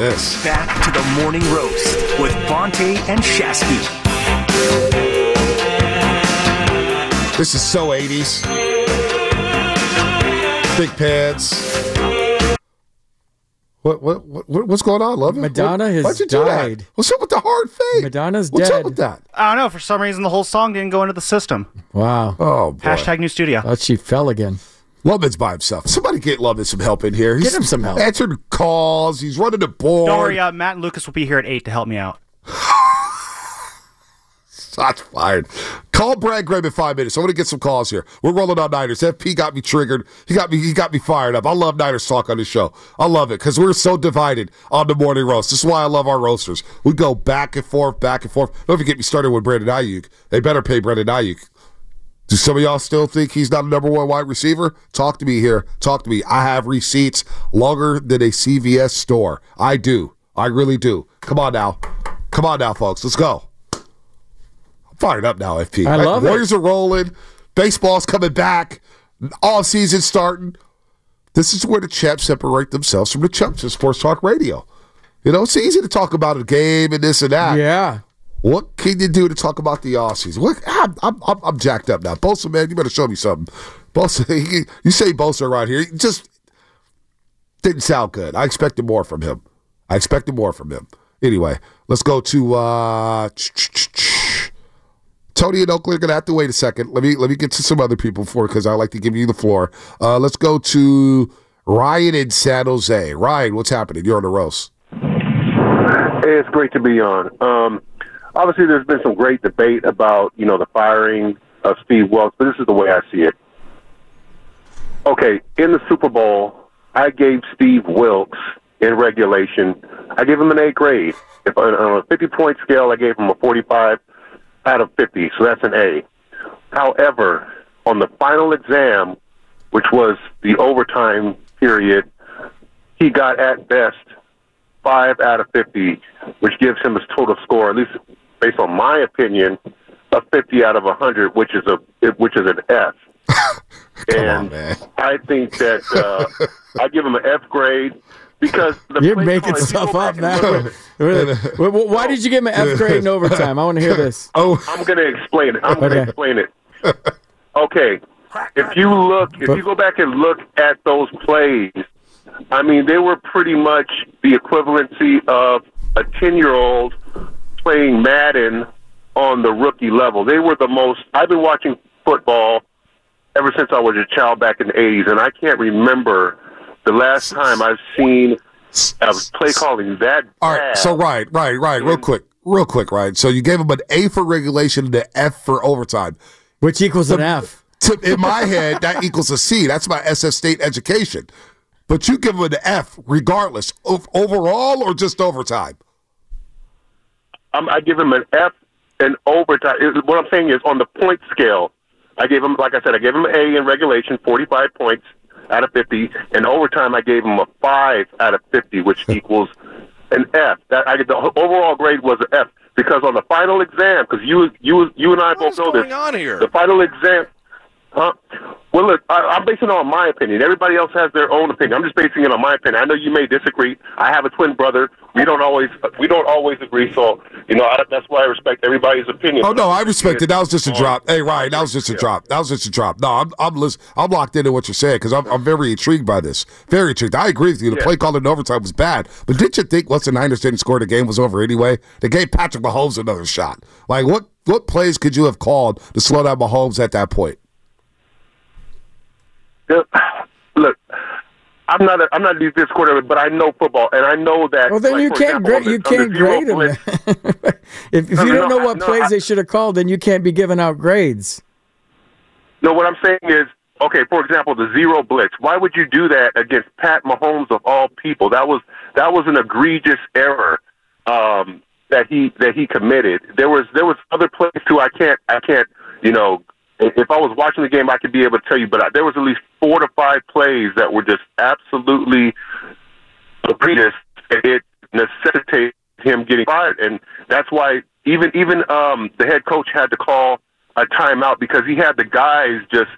this? Back to the morning roast with Bonta and Shasky. This is so 80s. Big pants. What, what, what what's going on, love? Madonna what, has why'd you do died. that? What's up with the hard thing? Madonna's what's dead. What's up with that? I don't know. For some reason, the whole song didn't go into the system. Wow. Oh, boy. Hashtag new studio. Thought she fell again. Lubman's by himself. Somebody get Lubman some help in here. He's Get him some help. Answering calls. He's running the board. Don't worry, uh, Matt and Lucas will be here at 8 to help me out. Shots fired. Call Brad Graham in five minutes. I want to get some calls here. We're rolling on Niners. FP got me triggered. He got me. He got me fired up. I love Niners talk on this show. I love it because we're so divided on the morning roast. This is why I love our roasters. We go back and forth, back and forth. Don't even get me started with Brandon Aiyuk. They better pay Brandon Aiyuk. Do some of y'all still think he's not a number one wide receiver? Talk to me here. Talk to me. I have receipts longer than a CVS store. I do. I really do. Come on now. Come on now, folks. Let's go. I'm fired up now, FP. I love it. Warriors are rolling. Baseball's coming back. All season starting. This is where the champs separate themselves from the chumps in sports talk radio. You know, it's easy to talk about a game and this and that. Yeah. What can you do to talk about the offseason? What I'm, I'm, I'm, jacked up now. Bosa, man, you better show me something. Bosa, you say Bosa around here, he just didn't sound good. I expected more from him. I expected more from him. Anyway, let's go to uh, Tony and Oakley are gonna have to wait a second. Let me let me get to some other people before because I like to give you the floor. Uh, let's go to Ryan in San Jose. Ryan, what's happening? You're on the roast. Hey, it's great to be on. Um, obviously, there's been some great debate about you know the firing of Steve Wilks, but this is the way I see it. Okay, in the Super Bowl, I gave Steve Wilks in regulation. I gave him an A grade. If on a 50 point scale, I gave him a 45 out of 50, so that's an A. However, on the final exam, which was the overtime period, he got at best five out of 50, which gives him his total score, at least based on my opinion, a 50 out of 100, which is a which is an F. and I think that uh, I give him an F grade because the You're making calling- stuff up now. look- Wait, wait, Why did you give him an F grade in overtime? I want to hear this. Oh, I'm going to explain it. I'm going to explain it. Okay, if you look, if you go back and look at those plays, I mean, they were pretty much the equivalency of a 10 year old playing Madden on the rookie level. They were the most. I've been watching football ever since I was a child back in the 80s, and I can't remember the last time I've seen a play calling that All right, bad. so right, right, right. Real quick, real quick, right. So you gave him an A for regulation and an F for overtime. Which equals an F. To, in my head, that equals a C. That's my SF State education. But you give him an F regardless of overall or just overtime. I'm, I give him an F in overtime. It- What I'm saying is on the point scale, I gave him, like I said, I gave him an A in regulation, 45 points out of 50. In overtime, I gave him a 5 out of 50, which equals an F. That I, the overall grade was an F because on the final exam, because you, you, you and I both know this. on here? The final exam, Huh? Well, look, I, I'm basing it on my opinion. Everybody else has their own opinion. I'm just basing it on my opinion. I know you may disagree. I have a twin brother. We don't always we don't always agree. So you know I, that's why I respect everybody's opinion. Oh no, I respect it. That was just a drop. Hey, Ryan, that was just a drop. That was just a drop. No, I'm I'm listen, I'm locked into what you're saying because I'm I'm very intrigued by this. Very intrigued. I agree with you. The Yeah. play call in overtime was bad, but did you think once the Niners didn't score, the game was over anyway? They gave Patrick Mahomes another shot. Like what what plays could you have called to slow down Mahomes at that point? Look, I'm not a, I'm not a defense coordinator, but I know football, and I know that. Well, then like, you can't example, grade. You can't grade them. if if No, you no, don't no, know what plays I- they should have called, then you can't be giving out grades. No, what I'm saying is, okay, for example, the zero blitz. Why would you do that against Pat Mahomes of all people? That was that was an egregious error um, that he that he committed. There was there was other plays too. I can't I can't you know. If I was watching the game, I could be able to tell you, but there was at least four to five plays that were just absolutely egregious. It necessitated him getting fired, and that's why even even um, the head coach had to call a timeout because he had the guys just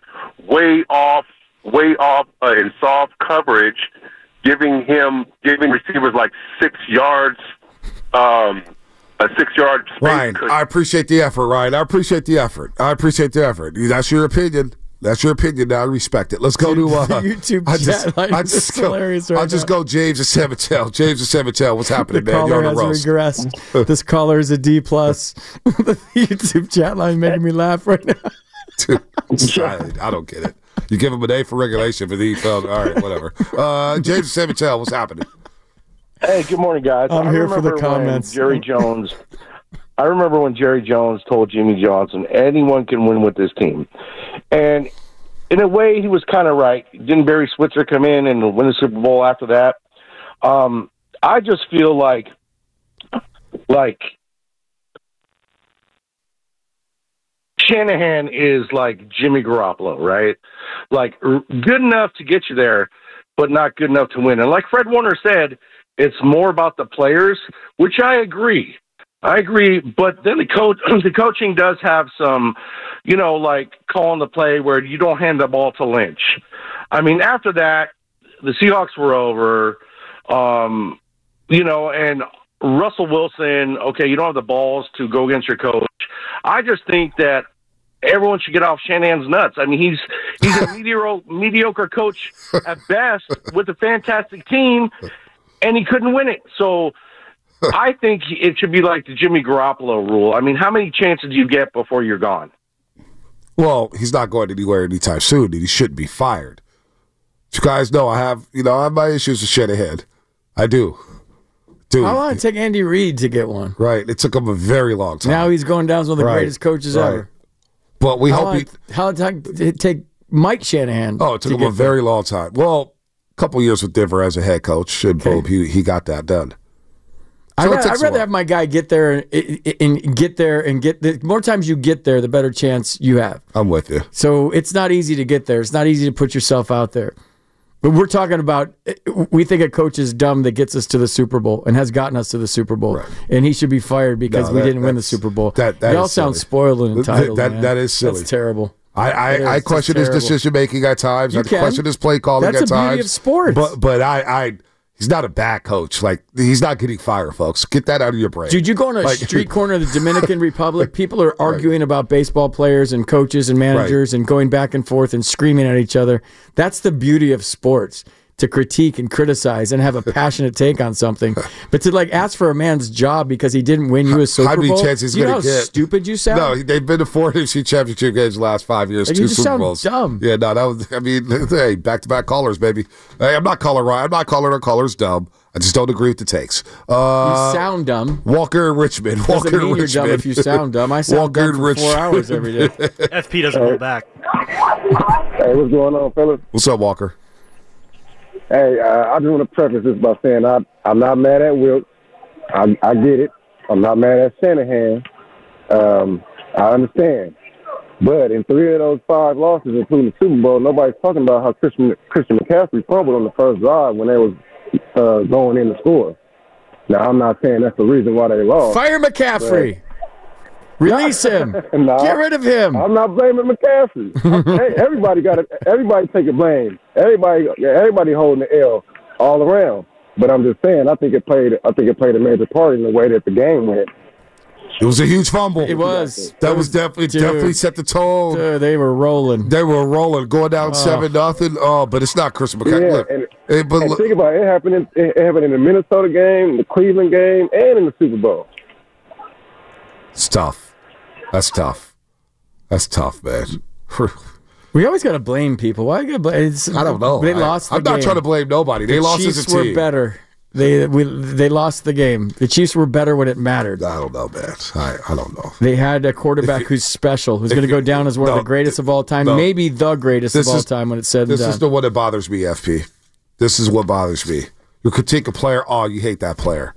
way off, way off uh, in soft coverage, giving him giving receivers like six yards, um, a six yard space. Ryan, cushion. I appreciate the effort, Ryan. I appreciate the effort. I appreciate the effort. That's your opinion. That's your opinion. Now I respect it. Let's go to uh, YouTube I just, chat line I just go, hilarious right I'll just go James and Seven James and Seven Tail. What's The happening, man? You're caller on the has roast. regressed. this caller is a D plus. the YouTube chat line making me laugh right now. I, I don't get it. You give him an A for regulation, but he felt all right. Whatever. Uh, James and Seven What's happening? Hey, good morning, guys. I'm I here for the comments. Jerry Jones. I remember when Jerry Jones told Jimmy Johnson, "Anyone can win with this team," and in a way, he was kind of right. Didn't Barry Switzer come in and win the Super Bowl after that? Um, I just feel like, like Shanahan is like Jimmy Garoppolo, right? Like r- good enough to get you there, but not good enough to win. And like Fred Warner said, it's more about the players, which I agree. I agree, but then the coach, the coaching does have some, you know, like calling the play where you don't hand the ball to Lynch. I mean, after that, the Seahawks were over, um, you know, and Russell Wilson. Okay, you don't have the balls to go against your coach. I just think that everyone should get off Shanahan's nuts. I mean, he's he's a mediocre mediocre coach at best with a fantastic team, and he couldn't win it. So I think it should be like the Jimmy Garoppolo rule. I mean, how many chances do you get before you're gone? Well, he's not going anywhere anytime soon, and he shouldn't be fired. You guys know I have, you know, I have my issues with Shanahan. I do. Dude, I want to take Andy Reid to get one. right. It took him a very long time. Now he's going down as one of the Right, greatest coaches right. ever. but we How hope long he. how long did it take Mike Shanahan? Oh, it took to him a get very long time. Well, a couple years with Denver as a head coach, and boom, he, he got that done. I'd, So rather, I'd rather have my guy get there and, and get there and get the more times you get there, the better chance you have. I'm with you. So it's not easy to get there. It's not easy to put yourself out there. But we're talking about we think a coach is dumb that gets us to the Super Bowl and has gotten us to the Super Bowl, Right. and he should be fired because No, we didn't win the Super Bowl. that- that Y'all is sound spoiled and entitled. that- that is silly. That's terrible. I, I, I question his decision making at times. You I can. question his play calling That's at the beauty times. of sports. But but I, I he's not a bad coach. Like he's not getting fired, folks. Get that out of your brain. Dude, you go on a Like- street corner of the Dominican Republic, people are arguing about baseball players and coaches and managers and going back and forth and screaming at each other. That's the beauty of sports. To critique and criticize and have a passionate take on something, but to like ask for a man's job because he didn't win you a Super Bowl. How many Bowl. chances he's you know gonna how get? stupid you sound. No, they've been to four NFC championship games the last five years, Like, two you just Super sound Bowls. dumb. Yeah, no, that was. I mean, hey, back to back callers, baby. Hey, I'm not calling Ryan. I'm not calling our callers dumb. I just don't agree with the takes. you Uh, sound dumb. Walker and Richmond. Doesn't Walker mean and you're Richmond. dumb if you sound dumb. I sound Walker dumb for and four Richmond. hours every day. FP doesn't hold back. Hey, what's going on, fellas? What's up, Walker? Hey, uh, I just want to preface this by saying I, I'm not mad at Wilt. I, I get it. I'm not mad at Shanahan. Um, I understand. But in three of those five losses, including the Super Bowl, nobody's talking about how Christian Christian McCaffrey fumbled on the first drive when they was uh, going in to score. Now, I'm not saying that's the reason why they lost. Fire McCaffrey. Release him. Nah, Get rid of him. I'm not blaming McCaffrey. hey, everybody got it. Everybody taking blame. Everybody, everybody holding the L all around. But I'm just saying, I think it played. I think it played a major part in the way that the game went. It was a huge fumble. It was. That was definitely Dude. definitely set the tone. Dude, they were rolling. They were rolling, going down seven nothing. Oh, but it's not Chris McCaffrey. Yeah, Look, and, eh, but and look, think about it. It happened. In, it happened in the Minnesota game, the Cleveland game, and in the Super Bowl. it's tough. That's tough. That's tough, man. We always got to blame people. Why gotta blame? It's, I don't know. They I- lost. I'm not game. trying to blame nobody. They lost the lost Chiefs as a were better. They we, they lost the game. The Chiefs were better when it mattered. I don't know, man. I, I don't know. They had a quarterback you- who's special, who's going to go down as one of the greatest of all time, no. maybe the greatest of all is- time when it's said This is the one that bothers me, FP. This is what bothers me. You critique a player, oh, you hate that player.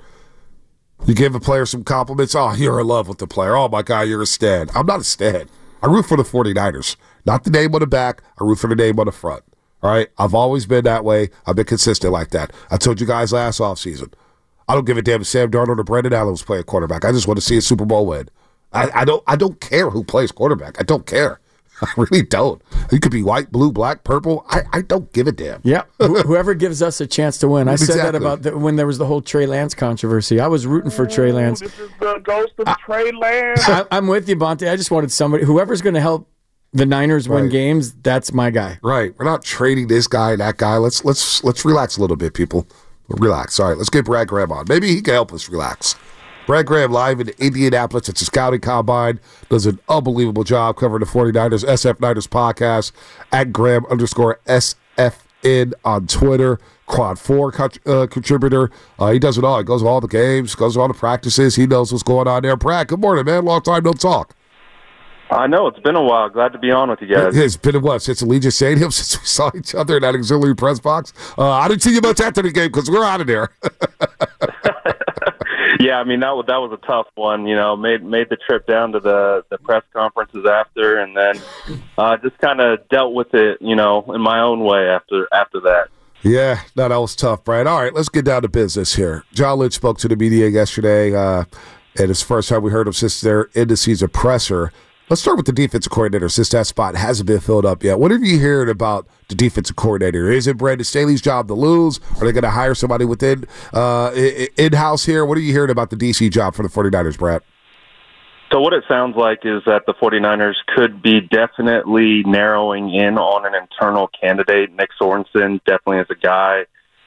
You give a player some compliments, oh, you're in love with the player. Oh, my God, you're a stan. I'm not a stan. I root for the 49ers. Not the name on the back, I root for the name on the front. All right? I've always been that way. I've been consistent like that. I told you guys last offseason. I don't give a damn if Sam Darnold or Brandon Allen was playing quarterback. I just want to see a Super Bowl win. I, I don't I don't care who plays quarterback. I don't care. I really don't. You could be white, blue, black, purple. I, I don't give a damn. Yeah, whoever gives us a chance to win. I said that about the, when there was the whole Trey Lance controversy. I was rooting for Trey Lance. This is the ghost of Trey Lance. I, I'm with you, Bonta. I just wanted somebody, whoever's going to help the Niners win games. That's my guy. Right. We're not trading this guy and that guy. Let's let's let's relax a little bit, people. Relax. All right, let's get Brad Graham on. Maybe he can help us relax. Brad Graham live in Indianapolis. It's a scouting combine. Does an unbelievable job covering the 49ers, SF Niners podcast at Graham underscore SFN on Twitter. KRON 4 co- uh, contributor. Uh, he does it all. He goes to all the games, goes to all the practices. He knows what's going on there. Brad, good morning, man. Long time no talk. I know it's been a while. Glad to be on with you guys. It's been a what since Allegiant Stadium since we saw each other in that auxiliary press box. Uh, I didn't see you much after the game because we're out of there. yeah, I mean that was that was a tough one. You know, made made the trip down to the the press conferences after, and then uh, just kind of dealt with it. You know, in my own way after after that. yeah, no, that was tough, Brad. All right, let's get down to business here. John Lynch spoke to the media yesterday, uh, and it's the first time we heard him since their end of season presser. Let's start with the defensive coordinator since that spot hasn't been filled up yet. What have you heard about the defensive coordinator? Is it Brandon Staley's job to lose? Are they going to hire somebody within uh, in house here? What are you hearing about the DC job for the 49ers, Brad? So what it sounds like is that the 49ers could be definitely narrowing in on an internal candidate. Nick Sorensen definitely is a guy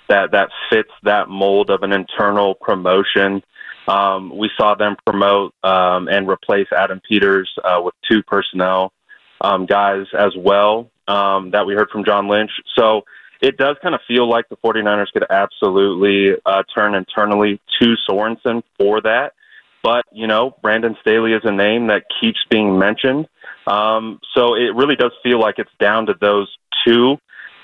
that that fits that mold of an internal promotion. Um, we saw them promote um, and replace Adam Peters uh, with two personnel um, guys as well um, that we heard from John Lynch. So it does kind of feel like the 49ers could absolutely uh, turn internally to Sorensen for that. But, you know, Brandon Staley is a name that keeps being mentioned. Um, so it really does feel like it's down to those two.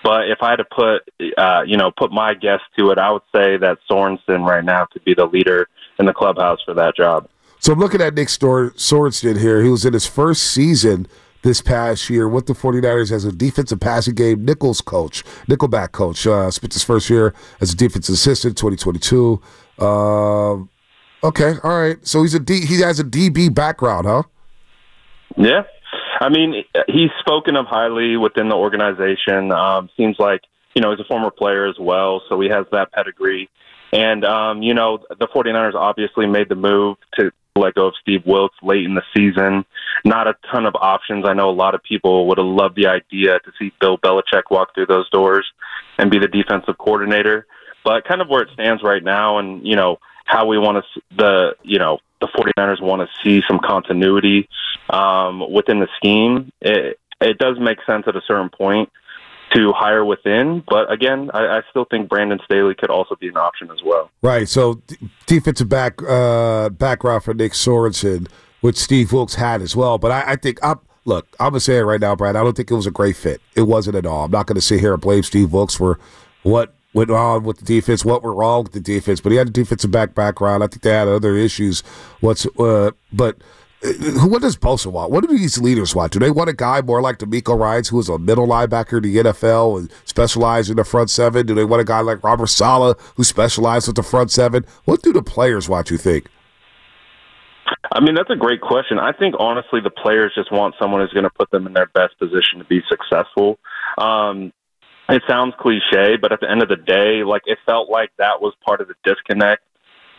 But if I had to put, uh, you know, put my guess to it, I would say that Sorensen right now could be the leader in the clubhouse for that job. So I'm looking at Nick Stor- Sorensen here. He was in his first season this past year with the 49ers as a defensive passing game nickels coach, nickelback coach. Uh, spent his first year as a defensive assistant, 2022. Uh, okay, all right. So he's a D, he has a DB background, huh? Yeah. I mean, he's spoken of highly within the organization. Um, seems like, you know, he's a former player as well, so he has that pedigree. And, um, you know, the 49ers obviously made the move to let go of Steve Wilks late in the season. Not a ton of options. I know a lot of people would have loved the idea to see Bill Belichick walk through those doors and be the defensive coordinator. But kind of where it stands right now and, you know, how we want to, the, you know, the 49ers want to see some continuity um, within the scheme. It, it does make sense at a certain point to hire within, but again, I, I still think Brandon Staley could also be an option as well. Right. So d- defensive back uh, background for Nick Sorensen, which Steve Wilks had as well. But I, I think I'm look. I'm gonna say it right now, Brad. I don't think it was a great fit. It wasn't at all. I'm not gonna sit here and blame Steve Wilks for what went wrong with the defense, what went wrong with the defense. But he had a defensive back background. I think they had other issues. What's uh, but. uh, What does Bosa want? What do these leaders want? Do they want a guy more like DeMeco Ryans, who is a middle linebacker in the NFL and specialized in the front seven? Do they want a guy like Robert Saleh, who specialized with the front seven? What do the players want? You think? I mean, that's a great question. I think honestly, the players just want someone who's going to put them in their best position to be successful. Um, it sounds cliche, but at the end of the day, like it felt like that was part of the disconnect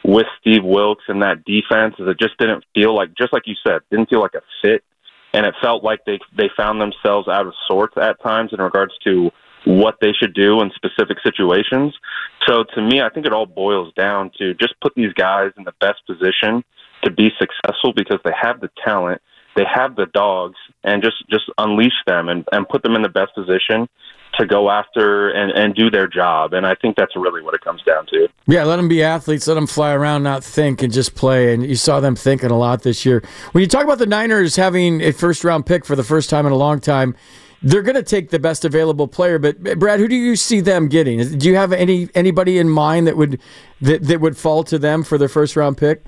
with Steve Wilks and that defense. Is it just didn't feel like, just like you said, didn't feel like a fit, and it felt like they they found themselves out of sorts at times in regards to what they should do in specific situations. So to me, I think it all boils down to just put these guys in the best position to be successful because they have the talent, they have the dogs, and just just unleash them and, and put them in the best position to go after and, and do their job. And I think that's really what it comes down to. Yeah, let them be athletes. Let them fly around, not think, and just play. And you saw them thinking a lot this year. When you talk about the Niners having a first round pick for the first time in a long time, they're going to take the best available player. But Brad, who do you see them getting? Do you have any anybody in mind that would that, that would fall to them for their first round pick?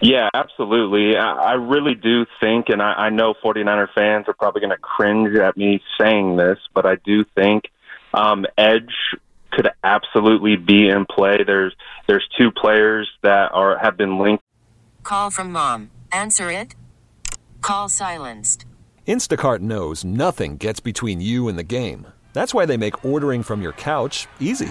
Yeah, absolutely. I, I really do think, and I, I know 49er fans are probably going to cringe at me saying this, but I do think um, Edge could absolutely be in play. There's there's two players that are have been linked. Call from mom. Answer it. Call silenced. Instacart knows nothing gets between you and the game. That's why they make ordering from your couch easy.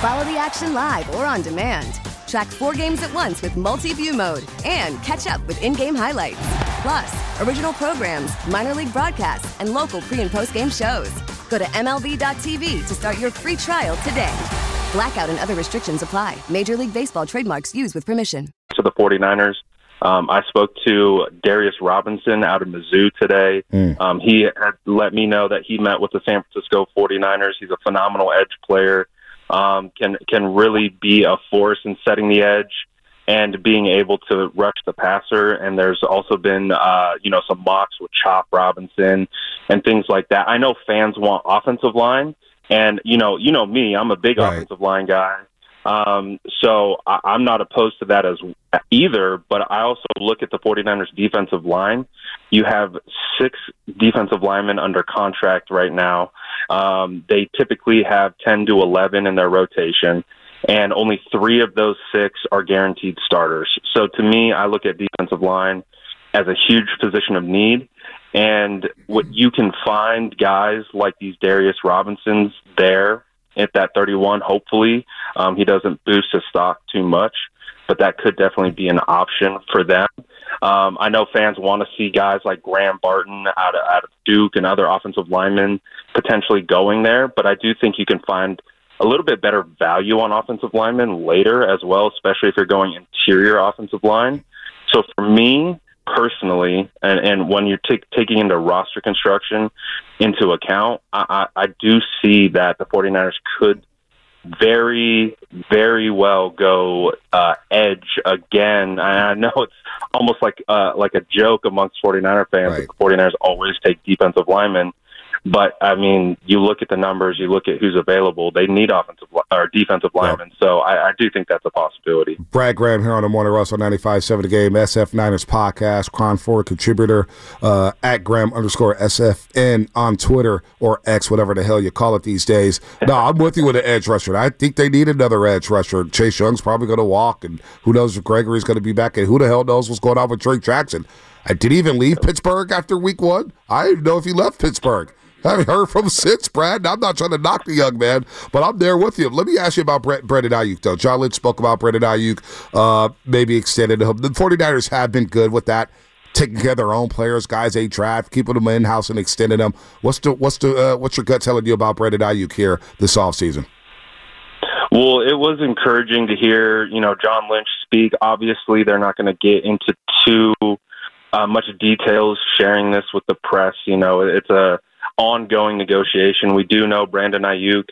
Follow the action live or on demand. Track four games at once with multi-view mode and catch up with in-game highlights. Plus, original programs, minor league broadcasts, and local pre- and post-game shows. Go to MLB.tv to start your free trial today. Blackout and other restrictions apply. Major League Baseball trademarks used with permission. To the 49ers. Um, I spoke to Darius Robinson out of Mizzou today. Mm. Um, he had let me know that he met with the San Francisco 49ers. He's a phenomenal edge player um, can can really be a force in setting the edge and being able to rush the passer. And there's also been uh, you know some mocks with Chop Robinson and things like that. I know fans want offensive line, and you know you know me, I'm a big Right. offensive line guy. Um, so I, I'm not opposed to that as either, but I also look at the 49ers defensive line. You have six defensive linemen under contract right now. Um, they typically have 10 to 11 in their rotation, and only three of those six are guaranteed starters. So to me, I look at defensive line as a huge position of need. And what you can find guys like these Darius Robinsons there at that 31, hopefully, um, he doesn't boost his stock too much, but that could definitely be an option for them. Um, I know fans want to see guys like Graham Barton out of, out of Duke and other offensive linemen potentially going there, but I do think you can find a little bit better value on offensive linemen later as well, especially if you're going interior offensive line. So for me personally, and, and when you're t- taking into roster construction into account, I, I, I do see that the 49ers could very, very well go uh, edge again. And I know it's almost like uh, like a joke amongst 49er fans that the 49ers always take defensive linemen. But I mean, you look at the numbers, you look at who's available. They need offensive li- or defensive linemen. So I, I do think that's a possibility. Brad Graham here on the Morning Roast 95.7 The Game, SF Niners podcast, KRON 4 contributor, uh, at Graham underscore SFN on Twitter or X, whatever the hell you call it these days. No, I'm with you with the edge rusher. I think they need another edge rusher. Chase Young's probably going to walk, and who knows if Gregory's going to be back, and who the hell knows what's going on with Drake Jackson. Did he even leave Pittsburgh after week one? I didn't know if he left Pittsburgh. I haven't heard from since, Brad. I'm not trying to knock the young man, but I'm there with you. Let me ask you about Brett, Brendan Aiyuk, though. John Lynch spoke about Brendan Aiyuk, uh, maybe extended him. The 49ers have been good with that, taking care of their own players, guys they draft, keeping them in house and extending them. What's the what's the uh, what's your gut telling you about Brendan Aiyuk here this offseason? Well, it was encouraging to hear, you know, John Lynch speak. Obviously, they're not going to get into too uh, much details sharing this with the press. You know, it's a ongoing negotiation. We do know Brandon Aiyuk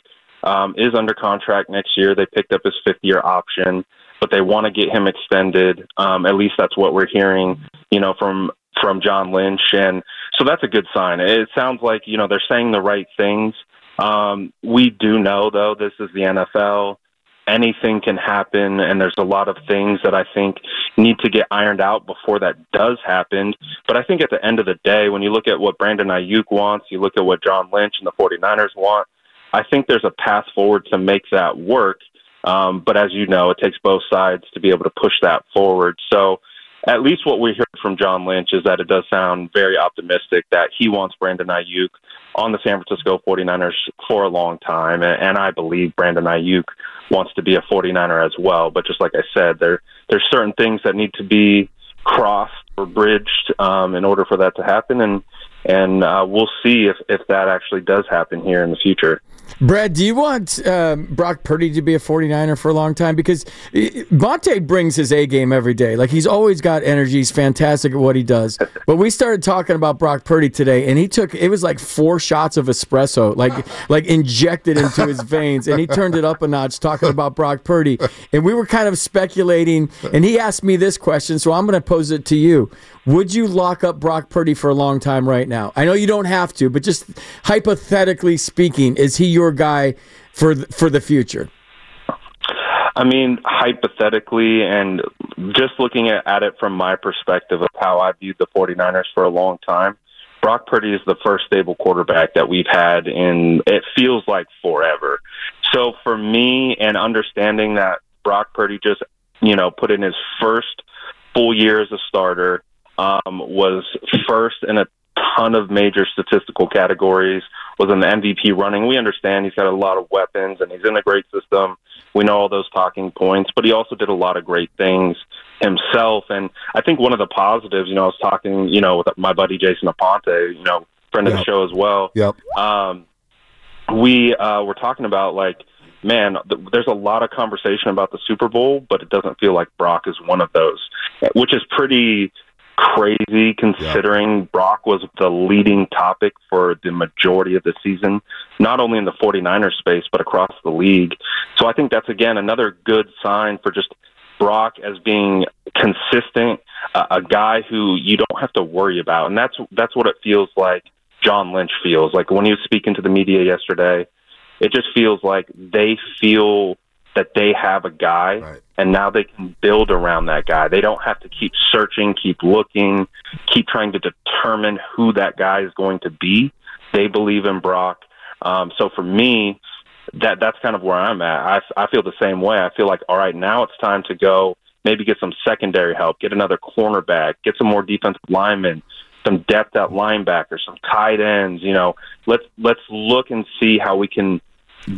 um, is under contract next year. They picked up his fifth year option. but they want to get him extended. Um, at least that's what we're hearing, you know, from from John Lynch, and so that's a good sign. It sounds like you know they're saying the right things. Um, we do know though this is the NFL. Anything can happen, and there's a lot of things that I think need to get ironed out before that does happen. But I think at the end of the day, when you look at what Brandon Aiyuk wants, you look at what John Lynch and the 49ers want, I think there's a path forward to make that work. Um, but as you know, it takes both sides to be able to push that forward. So at least what we heard from John Lynch is that it does sound very optimistic that he wants Brandon Aiyuk on the San Francisco 49ers for a long time. And I believe Brandon Aiyuk wants to be a 49er as well. But just like I said, there there's certain things that need to be crossed or bridged um, in order for that to happen. And and uh, we'll see if, if that actually does happen here in the future. Brad, do you want um, Brock Purdy to be a 49er for a long time? Because Bonta brings his A game every day. Like, he's always got energy. He's fantastic at what he does. But we started talking about Brock Purdy today, and he took, it was like four shots of espresso, like, like injected into his veins. And he turned it up a notch talking about Brock Purdy. And we were kind of speculating, and he asked me this question, so I'm going to pose it to you. Would you lock up Brock Purdy for a long time right now? I know you don't have to, but just hypothetically speaking, is he your guy for the, for the future? I mean, hypothetically, and just looking at, at it from my perspective of how I viewed the 49ers for a long time, Brock Purdy is the first stable quarterback that we've had in, it feels like forever. So for me, and understanding that Brock Purdy just, you know, put in his first full year as a starter, um, was first in a ton of major statistical categories, was in the MVP running. We understand he's got a lot of weapons and he's in a great system. We know all those talking points, but he also did a lot of great things himself. And I think one of the positives, you know, I was talking, you know, with my buddy Jason Aponte, you know, friend of Yep. the show as well. Yep. Um, we uh, were talking about like, man, th- there's a lot of conversation about the Super Bowl, but it doesn't feel like Brock is one of those, which is pretty crazy considering Brock was the leading topic for the majority of the season, not only in the 49ers space, but across the league. So I think that's, again, another good sign for just Brock as being consistent, uh, a guy who you don't have to worry about. And that's, that's what it feels like John Lynch feels. Like when he was speaking to the media yesterday, it just feels like they feel that they have a guy and now they can build around that guy. They don't have to keep searching, keep looking, keep trying to determine who that guy is going to be. They believe in Brock. Um, so for me, that that's kind of where I'm at. I, I feel the same way. I feel like all right, now it's time to go maybe get some secondary help, get another cornerback, get some more defensive linemen, some depth at linebacker, some tight ends. You know, let's let's look and see how we can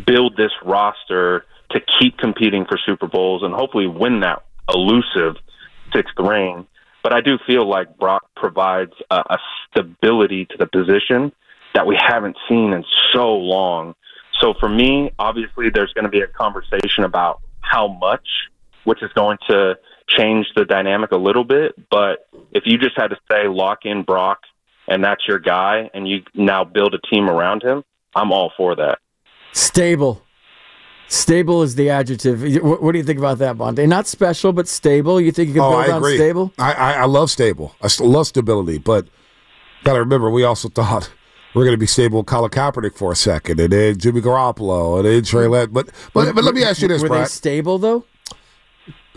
build this roster to keep competing for Super Bowls and hopefully win that elusive sixth ring. But I do feel like Brock provides a, a stability to the position that we haven't seen in so long. So for me, obviously, there's going to be a conversation about how much, which is going to change the dynamic a little bit. But if you just had to say lock in Brock and that's your guy, and you now build a team around him, I'm all for that. Stable. Stable is the adjective. What, what do you think about that, Bonta? Not special, but stable. You think you can Oh, build I on agree. stable? I, I, I love stable. I love stability, but got to remember we also thought we're going to be stable with Colin Kaepernick for a second, and then Jimmy Garoppolo, and then Trey hmm. Lance. But but but let me ask you this, Were they stable though?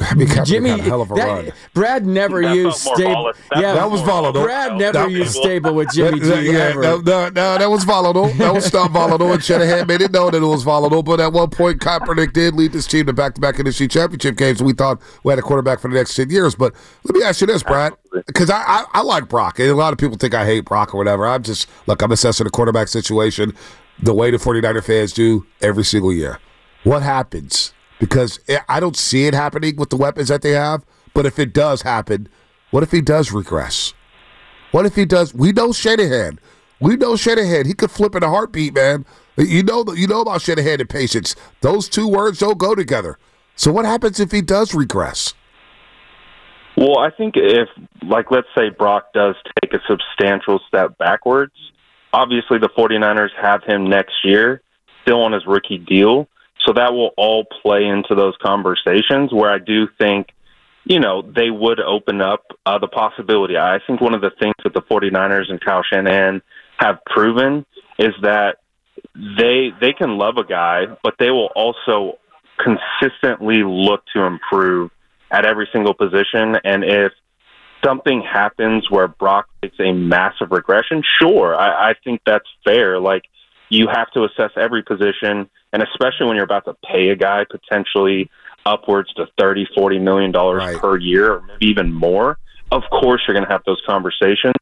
I Jimmy, had a hell of a that- run. Brad never That used stable. That yeah, That was volatile. Brad never That- used stable with Jimmy That- G yeah, ever. no, no, no, that was volatile. That was not volatile, and Shanahan made it known that it was volatile. But at one point, Kaepernick did lead this team to back-to-back NFC championship games. And we thought we had a quarterback for the next ten years. But let me ask you this, Brad, because I, I I like Brock, and a lot of people think I hate Brock or whatever. I'm just look, I'm assessing the quarterback situation the way the 49er fans do every single year. What happens? Because I- don't see it happening with the weapons that they have. But if it does happen, what if he does regress? What if he does? We know Shanahan. We know Shanahan. He could flip in a heartbeat, man. You know, you know about Shanahan and patience. Those two words don't go together. So what happens if he does regress? Well, I think if, like, let's say Brock does take a substantial step backwards, obviously the 49ers have him next year, still on his rookie deal. So that will all play into those conversations where I do think, you know, they would open up uh, the possibility. I think one of the things that the 49ers and Kyle Shanahan have proven is that they they can love a guy, but they will also consistently look to improve at every single position. And if something happens where Brock takes a massive regression, sure, I, I think that's fair. Like you have to assess every position, and especially when you're about to pay a guy potentially upwards to thirty, forty million dollars Right. per year, or maybe even more. Of course, you're going to have those conversations.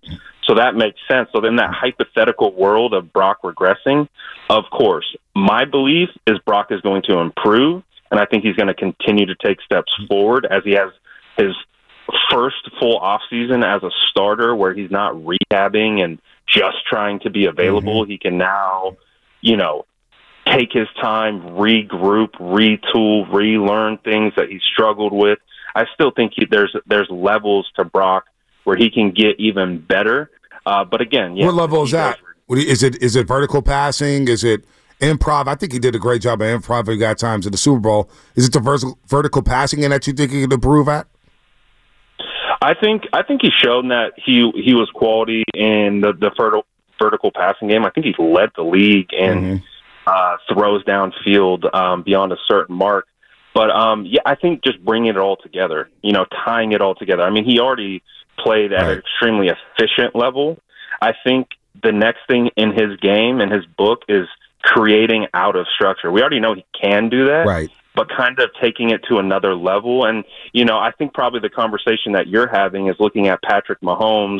So that makes sense. So then that hypothetical world of Brock regressing, of course, my belief is Brock is going to improve, and I think he's going to continue to take steps forward as he has his first full off season as a starter where he's not rehabbing and just trying to be available. He can now, you know, take his time, regroup, retool, relearn things that he struggled with. I still think he, there's there's levels to Brock where he can get even better. Uh, but again, yeah, what level is that? Does, is it is it vertical passing? Is it improv? I think he did a great job of improv. He got times in the Super Bowl. Is it the vers- vertical passing and that you think he can improve at? I think I think he's shown that he he was quality in the the vertical vertical passing game. I think he led the league in uh, throws downfield um, beyond a certain mark. But um, yeah, I think just bringing it all together, you know, tying it all together. I mean, he already played at an extremely efficient level. I think the next thing in his game and his book is creating out of structure. We already know he can do that Right. But kind of taking it to another level. And, you know, I think probably the conversation that you're having is looking at Patrick Mahomes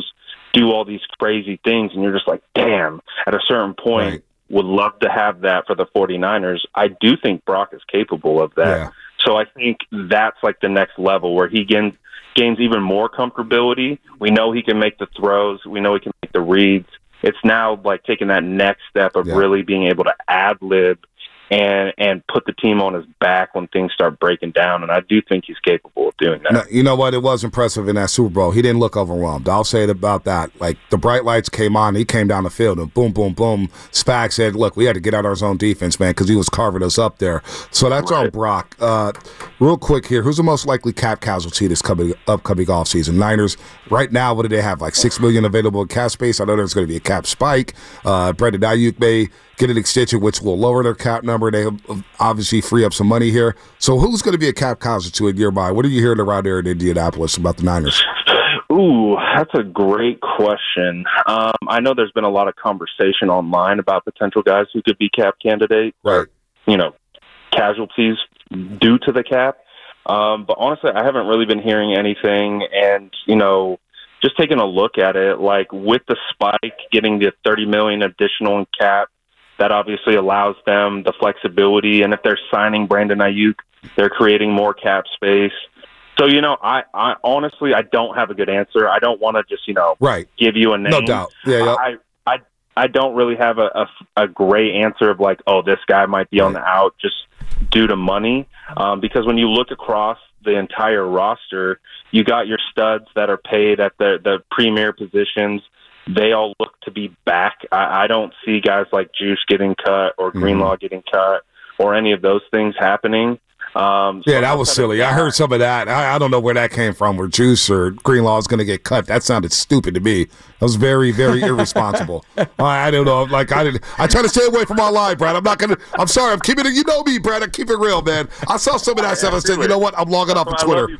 do all these crazy things, and you're just like, damn, at a certain point, would love to have that for the 49ers. I do think Brock is capable of that. Yeah. So I think that's like the next level where he gains gains even more comfortability. We know he can make the throws. We know he can make the reads. It's now like taking that next step of really being able to ad lib and and put the team on his back when things start breaking down. And I do think he's capable of doing that. No, you know what? It was impressive in that Super Bowl. He didn't look overwhelmed. I'll say it about that. Like the bright lights came on, he came down the field and boom, boom, boom. Spags said, "Look, we had to get out our zone defense, man, because he was carving us up there." So that's on Brock. Uh, real quick here, who's the most likely cap casualty this coming upcoming off season? Niners right now. What do they have? Like six million available in cap space. I know there's going to be a cap spike. Uh, Brendan Aiyuk may get an extension, which will lower their cap number. They obviously free up some money here. So who's going to be a cap in nearby? What are you hearing around there in Indianapolis about the Niners? Ooh, that's a great question. Um, I know there's been a lot of conversation online about potential guys who could be cap candidate, right? You know, casualties due to the cap. Um, but honestly, I haven't really been hearing anything. And you know, just taking a look at it, like with the spike, getting the 30 million additional in cap, that obviously allows them the flexibility. And if they're signing Brandon Aiyuk, they're creating more cap space. So you know, I, I honestly I don't have a good answer. I don't want to just you know Right. give you a name. No doubt. Yeah, yeah. I I I don't really have a, a a great answer of like, oh, this guy might be on the out just due to money. Um, because when you look across the entire roster, you got your studs that are paid at the the premier positions. They all look to be back. I, I don't see guys like Juice getting cut or Greenlaw mm-hmm. getting cut or any of those things happening. Um, so Yeah, that was silly. I heard some of that. I, I don't know where that came from. Where Juice or Greenlaw is going to get cut. That sounded stupid to me. That was very, very irresponsible. I, I don't know. Like I didn't. I try to stay away from my online, Brad. I'm not gonna. I'm sorry. I'm keeping it. You know me, Brad. I keep it real, man. I saw some of that stuff. I said, you know what? I'm logging off of I Twitter. you,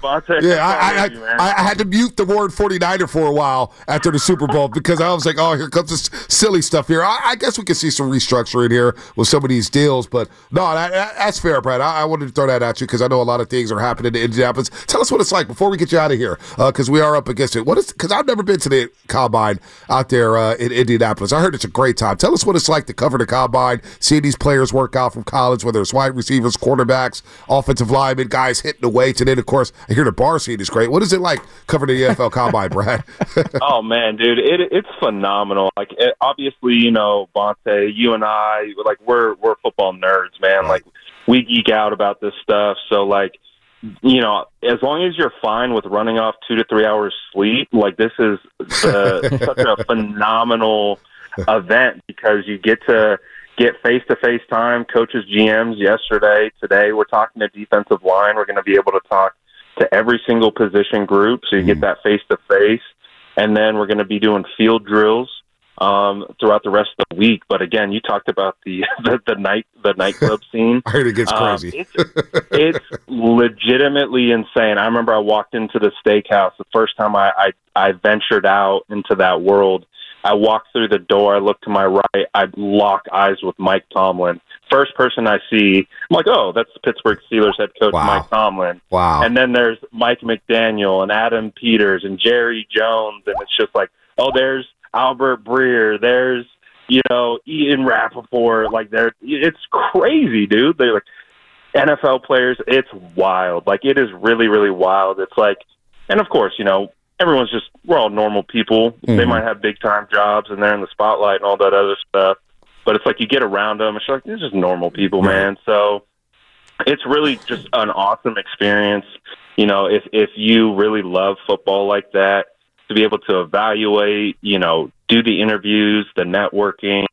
Yeah, I, I, I you. I, I had to mute the word 49er for a while after the Super Bowl because I was like, oh, here comes this silly stuff here. I, I guess we can see some restructuring here with some of these deals, but no, that, that- that's fair, Brad. I, I wanted to throw that at you because I know a lot of things are happening in Indianapolis. Tell us what it's like before we get you out of here because we are up against it. What is because I've never been to the combine out there uh, in Indianapolis. I heard it's a great time. Tell us what it's like to cover the combine, seeing these players work out from college, whether it's wide receivers, quarterbacks, offensive linemen, guys hitting the weights, and then of course I hear the bar scene is great. What is it like covering the NFL combine, Brad? oh man, dude, it it's phenomenal. Like it, obviously, you know, Bonta, you and I, like we're we're football nerds, man. Like we geek out about this stuff. So like, you know, as long as you're fine with running off two to three hours sleep, like this is the, uh, such a phenomenal event because you get to get face to face time. Coaches, GMs yesterday, today, we're talking to defensive line. We're going to be able to talk to every single position group, so you get mm-hmm. that face to face. And then we're going to be doing field drills um, throughout the rest of the week. But again, you talked about the the, the night the nightclub scene. I heard it gets Um, crazy. it's, it's legitimately insane. I remember I walked into the steakhouse the first time I, I I ventured out into that world. I walked through the door. I look to my right. I lock eyes with Mike Tomlin. First person I see, I'm like, oh, that's the Pittsburgh Steelers head coach Mike Tomlin. Wow. And then there's Mike McDaniel and Adam Peters and Jerry Jones, and it's just like, oh, there's Albert Breer. There's you know Ian Rapoport. Like there, it's crazy, dude. They're like NFL players. It's wild. Like it is really, really wild. It's like, and of course, you know, everyone's just we're all normal people. They Mhm. might have big time jobs and they're in the spotlight and all that other stuff. But it's like you get around them. It's like they're just normal people, man. So it's really just an awesome experience. You know, if if you really love football like that, to be able to evaluate, you know, do the interviews, the networking,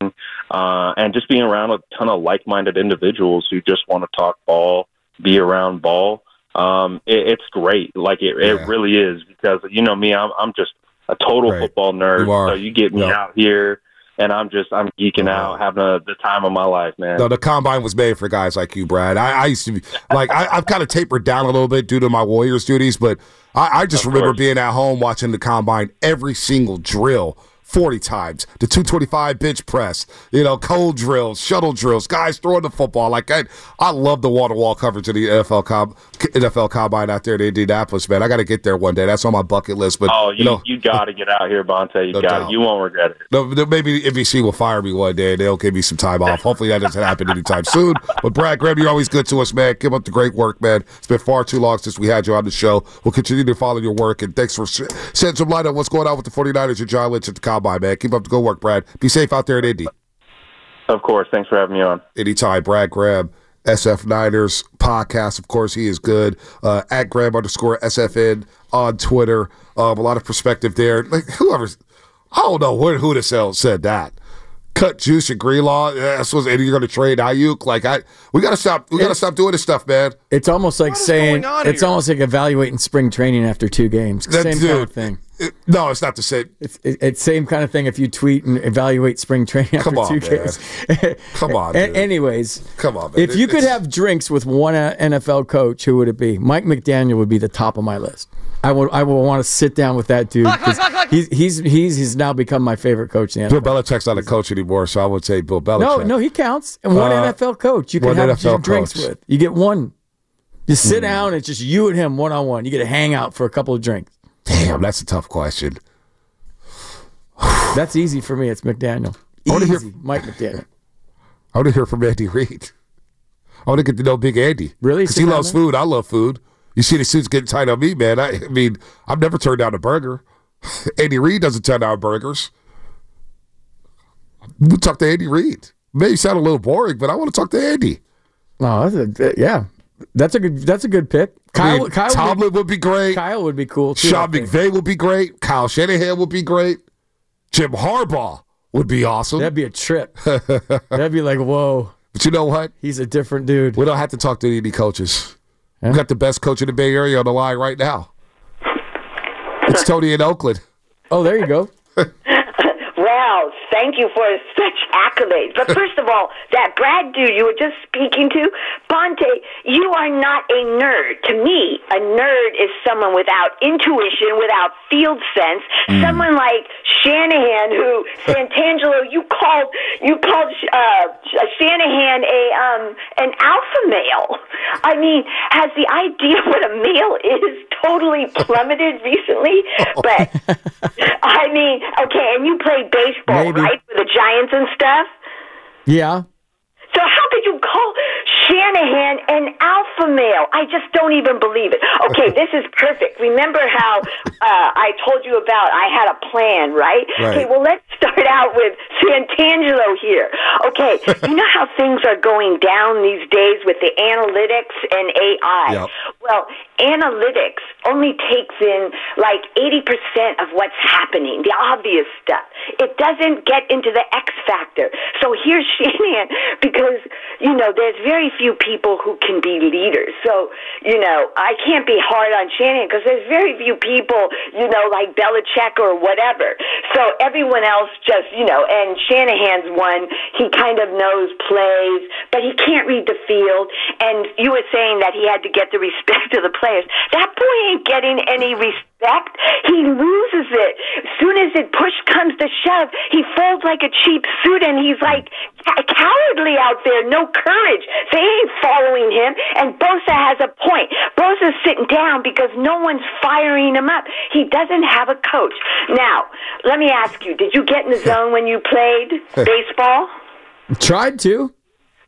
uh, and just being around a ton of like-minded individuals who just want to talk ball, be around ball. Um, it, it's great. Like it, it really is because you know me, I'm I'm just a total football nerd. You. So you get me out here, and I'm just I'm geeking out, having a, the time of my life, man. No, the combine was made for guys like you, Brad. I, I used to be like I, I've kind of tapered down a little bit due to my Warriors duties, but I, I just Of remember course. being at home watching the combine every single drill. 40 times, the 225 bench press, you know, cold drills, shuttle drills, guys throwing the football. Like, I, I love the to wall coverage of the NFL, com, NFL combine out there in Indianapolis, man. I got to get there one day. That's on my bucket list. But, oh, you you know, you got to get out here, Bonta. You No got You won't regret it. no, maybe NBC will fire me one day and they'll give me some time off. Hopefully that doesn't happen anytime soon. But Brad Graham, you're always good to us, man. Keep up the great work, man. It's been far too long since we had you on the show. We'll continue to follow your work and thanks for sh- shedding some light on what's going on with the 49ers and John Lynch at the Combine, man. Keep up the good work, Brad. Be safe out there in Indy. Of course. Thanks for having me on. Anytime, Brad Graham. SF Niners podcast. Of course, he is good. Uh, at Graham underscore SFN on Twitter. Um, a lot of perspective there. Like whoever's, I don't know who, who the hell said that. Cut juice and Greenlaw. Yeah, That's what and you're going to trade Aiyuk. Like I, we got to stop. We got to stop doing this stuff, man. It's almost like saying it's almost like evaluating spring training after two games. That- same kind dude, of thing. It- no, it's not the same. It's it, it's same kind of thing if you tweet and evaluate spring training after Come on, two man. games. Come on, dude. anyways, Come on, man. if you could have drinks with one uh, NFL coach, who would it be? Mike McDaniel would be the top of my list. I would I would want to sit down with that dude. 'cause He's he's he's he's now become my favorite coach in the Bill NFL. Belichick's not a coach anymore, so I would say Bill Belichick. No, no, he counts. And one Uh, NFL coach you can one have NFL drinks coach. With. You get one. You sit down. It's just you and him one on one. You get to hang out for a couple of drinks. Damn, that's a tough question. That's easy for me. It's McDaniel. I wanna hear- Easy, Mike McDaniel. I want to hear from Andy Reid. I want to get to know Big Andy. Really? Because he loves food. I love food. You see the suits getting tight on me, man. I, I mean, I've never turned down a burger. Andy Reid doesn't turn down burgers. We talk to Andy Reid. May sound a little boring, but I want to talk to Andy. Oh, that's a, yeah. That's a good. That's a good pick. I Kyle, mean, Kyle, Tomlin would would be great. Kyle would be cool too. I Sean. McVay would be great. Kyle Shanahan would be great. Jim Harbaugh would be awesome. That'd be a trip. That'd be like, whoa, But you know what? he's a different dude. We don't have to talk to any coaches. We got the best coach in the Bay Area on the line right now. It's Tony in Oakland. Oh, there you go. Wow, thank you for such accolades. But first of all, that Brad dude you were just speaking to, Bonta, you are not a nerd. To me, a nerd is someone without intuition, without field sense, someone like Shanahan, who Santangelo, you called you called uh, Shanahan a um an alpha male. I mean, has the idea what a male is totally plummeted recently? But I mean, okay, and you play baseball, Maybe. right, for the Giants and stuff. Yeah. So how could you call Shanahan an alpha male. I just don't even believe it. Okay, this is perfect. Remember how uh, I told you about I had a plan, right? Right. Okay, well, let's start out with Santangelo here. Okay, you know how things are going down these days with the analytics and AI? Yep. Well, analytics only takes in like 80% of what's happening, the obvious stuff. It doesn't get into the X factor. So here's Shanahan because, you know, there's very few people who can be leaders. So, you know, I can't be hard on Shanahan because there's very few people, you know, like Belichick or whatever. So everyone else just, you know, and Shanahan's one, he kind of knows plays, but he can't read the field. And you were saying that he had to get the respect of the players. That boy ain't getting any respect. He loses it. As soon as it push comes to shove, he folds like a cheap suit and he's like cowardly out there, no courage. They ain't following him. And Bosa has a point. Bosa's sitting down because no one's firing him up. He doesn't have a coach. Now, let me ask you, did you get in the zone when you played baseball? Tried to.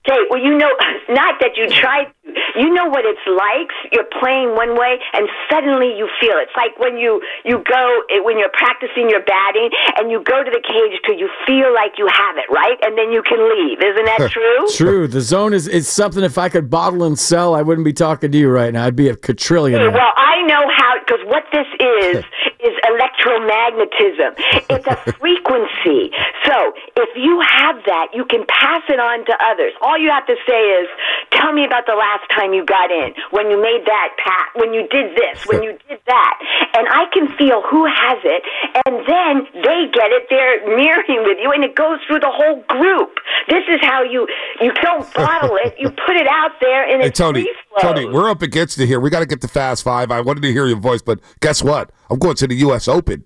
Okay, well, you know, not that you tried. You know what it's like. You're playing one way, and suddenly you feel it. It's like when you you go eh, when you're practicing your batting, and you go to the cage till you feel like you have it, right? And then you can leave. Isn't that true? True. The zone is it's something. If I could bottle and sell, I wouldn't be talking to you right now. I'd be a quadrillion. Okay, well, I know how because what this is is electromagnetism. It's a frequency. So if you have that, you can pass it on to others. All you have to say is, "Tell me about the last time you got in, when you made that pat, when you did this, when you did that," and I can feel who has it, and then they get it. They're mirroring with you, and it goes through the whole group. This is how you you don't bottle it. You put it out there, and Hey it's Tony. Tony, we're up against it here. We got to get the fast five. I wanted to hear your voice, but guess what? I'm going to the U.S. Open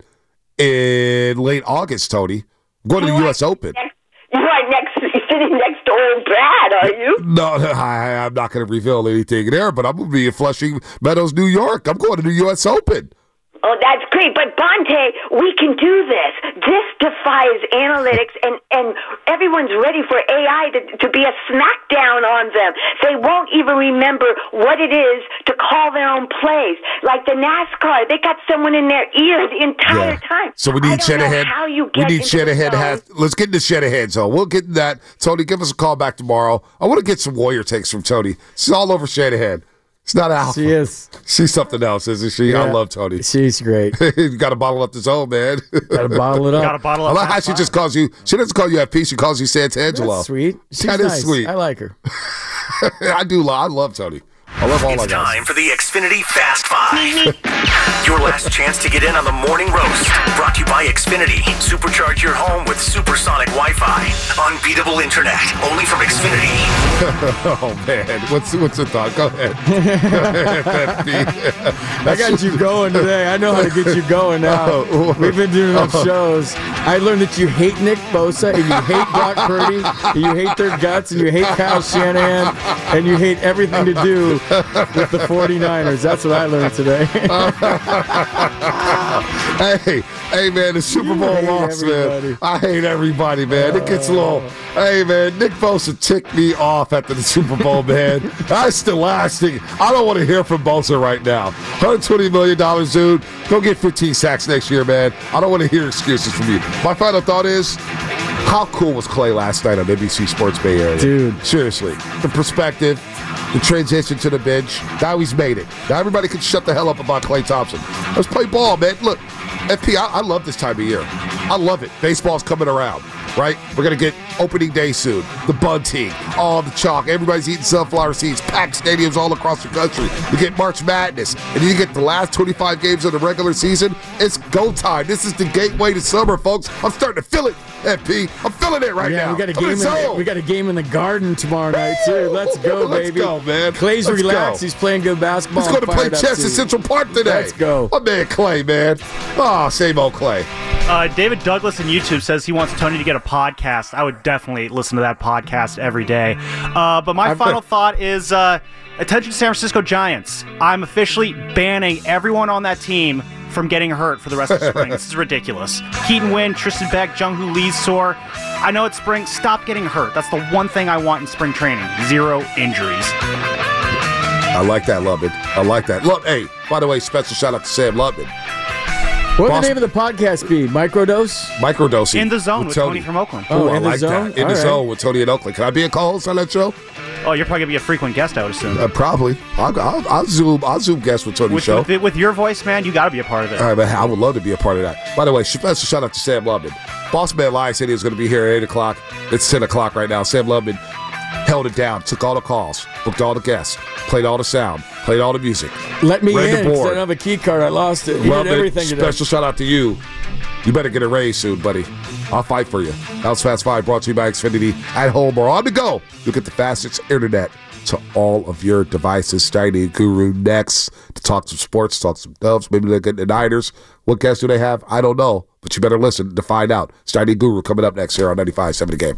in late August. Tony, I'm going to the U.S. Open. You are next, sitting next to old Brad, are you? No, I, I'm not going to reveal anything there, but I'm going to be in Flushing Meadows, New York. I'm going to the U.S. Open. Oh, that's great. But Bonta, we can do this. This defies analytics, and, and everyone's ready for AI to, to be a smackdown on them. They won't even remember what it is to call their own plays. Like the NASCAR, they got someone in their ear the entire time. So we need know How you We need into Shanahan to the have. Let's get into Shanahan zone. We'll get that. Tony, give us a call back tomorrow. I want to get some Warrior takes from Tony. She's all over Shanahan. It's not alpha. She is. She's something else, isn't she? I love Tony. She's great. you got to bottle up the zone, man. Got to bottle it up. Gotta bottle I like how she just calls you. She doesn't call you FP. She calls you Santangelo. That's sweet. She's That is nice. sweet. I like her. I do. Love, I love Tony. I love all It's our guys. time for the Xfinity Fast Five. your last chance to get in on the morning roast. Brought to you by Xfinity. Supercharge your home with supersonic Wi-Fi. Unbeatable internet. Only from Xfinity. oh man, what's what's the thought? Go ahead. Go ahead, FP. I got you going today. I know how to get you going now. Oh. We've been doing enough Oh. shows. I learned that you hate Nick Bosa and you hate Brock Purdy, and you hate their guts, and you hate Kyle Shanahan, and you hate everything to do with the 49ers. That's what I learned today. hey, hey, man, the Super Bowl loss, everybody. man. I hate everybody, man. It gets a oh. little. Hey, man, Nick Bosa ticked me off after the Super Bowl, man. That's the last thing. I don't want to hear from Bosa right now. $120 million, dude. Go get 15 sacks next year, man. I don't want to hear excuses from you. My final thought is. How cool was Klay last night on NBC Sports Bay Area? Dude. Seriously. The perspective, the transition to the bench. Now he's made it. Now everybody can shut the hell up about Klay Thompson. Let's play ball, man. Look, FP, I, I love this time of year. I love it. Baseball's coming around, right? We're going to get opening day soon. The bunting, all the chalk. Everybody's eating sunflower seeds. Packed stadiums all across the country. You get March Madness. And then you get the last 25 games of the regular season. It's go time. This is the gateway to summer, folks. I'm starting to feel it, FP. I'm feeling it right yeah, now. we got a I'm game. in In the the, we got a game in the Garden tomorrow night too. Let's go, Let's baby. go, man. Klay's Let's relaxed. go. He's playing good basketball. Let's go to play chess too. in Central Park today. Let's go. My man Klay, man. Ah, same old Klay. Uh, David Douglas on YouTube says he wants Tony to get a podcast. I would definitely listen to that podcast every day. Uh, but my I've- final thought is uh, attention, San Francisco Giants. I'm officially banning everyone on that team from getting hurt for the rest of spring. this is ridiculous. Keaton Winn, Tristan Beck, Jung Hoo Lee's sore. I know it's spring. Stop getting hurt. That's the one thing I want in spring training. Zero injuries. I like that, Lubman. I like that. Look, hey, by the way, special shout out to Sam Lubman. What would the name of the podcast be? Microdose? Microdosing. In the zone with Tony from Oakland. Oh, Oh, I In the like Zone? that. In All the right. zone with Tony and Oakland. Can I be a co-host on that show? Oh, you're probably gonna be a frequent guest, I would assume. Uh, probably. I'll, I'll, I'll zoom. I'll zoom guest with Tony's with, show. with, with your voice, man, you got to be a part of it. All right, man. I would love to be a part of that. By the way, special shout out to Sam Lubman. Boss Man Live said he was going to be here at 8 o'clock. It's 10 o'clock right now. Sam Lubman held it down, took all the calls, booked all the guests, played all the sound, played all the music. Let me Read the in. board. don't have a key card. I lost it. Did it. everything. Special shout out to you. You better get a raise soon, buddy. I'll fight for you. That was Fast Five brought to you by Xfinity at home or on the go. You'll get the fastest internet to all of your devices. Steiny Guru next to talk some sports, talk some doves. Maybe look at the Niners. What guests do they have? I don't know, but you better listen to find out. Steiny Guru coming up next here on 95.7 The Game.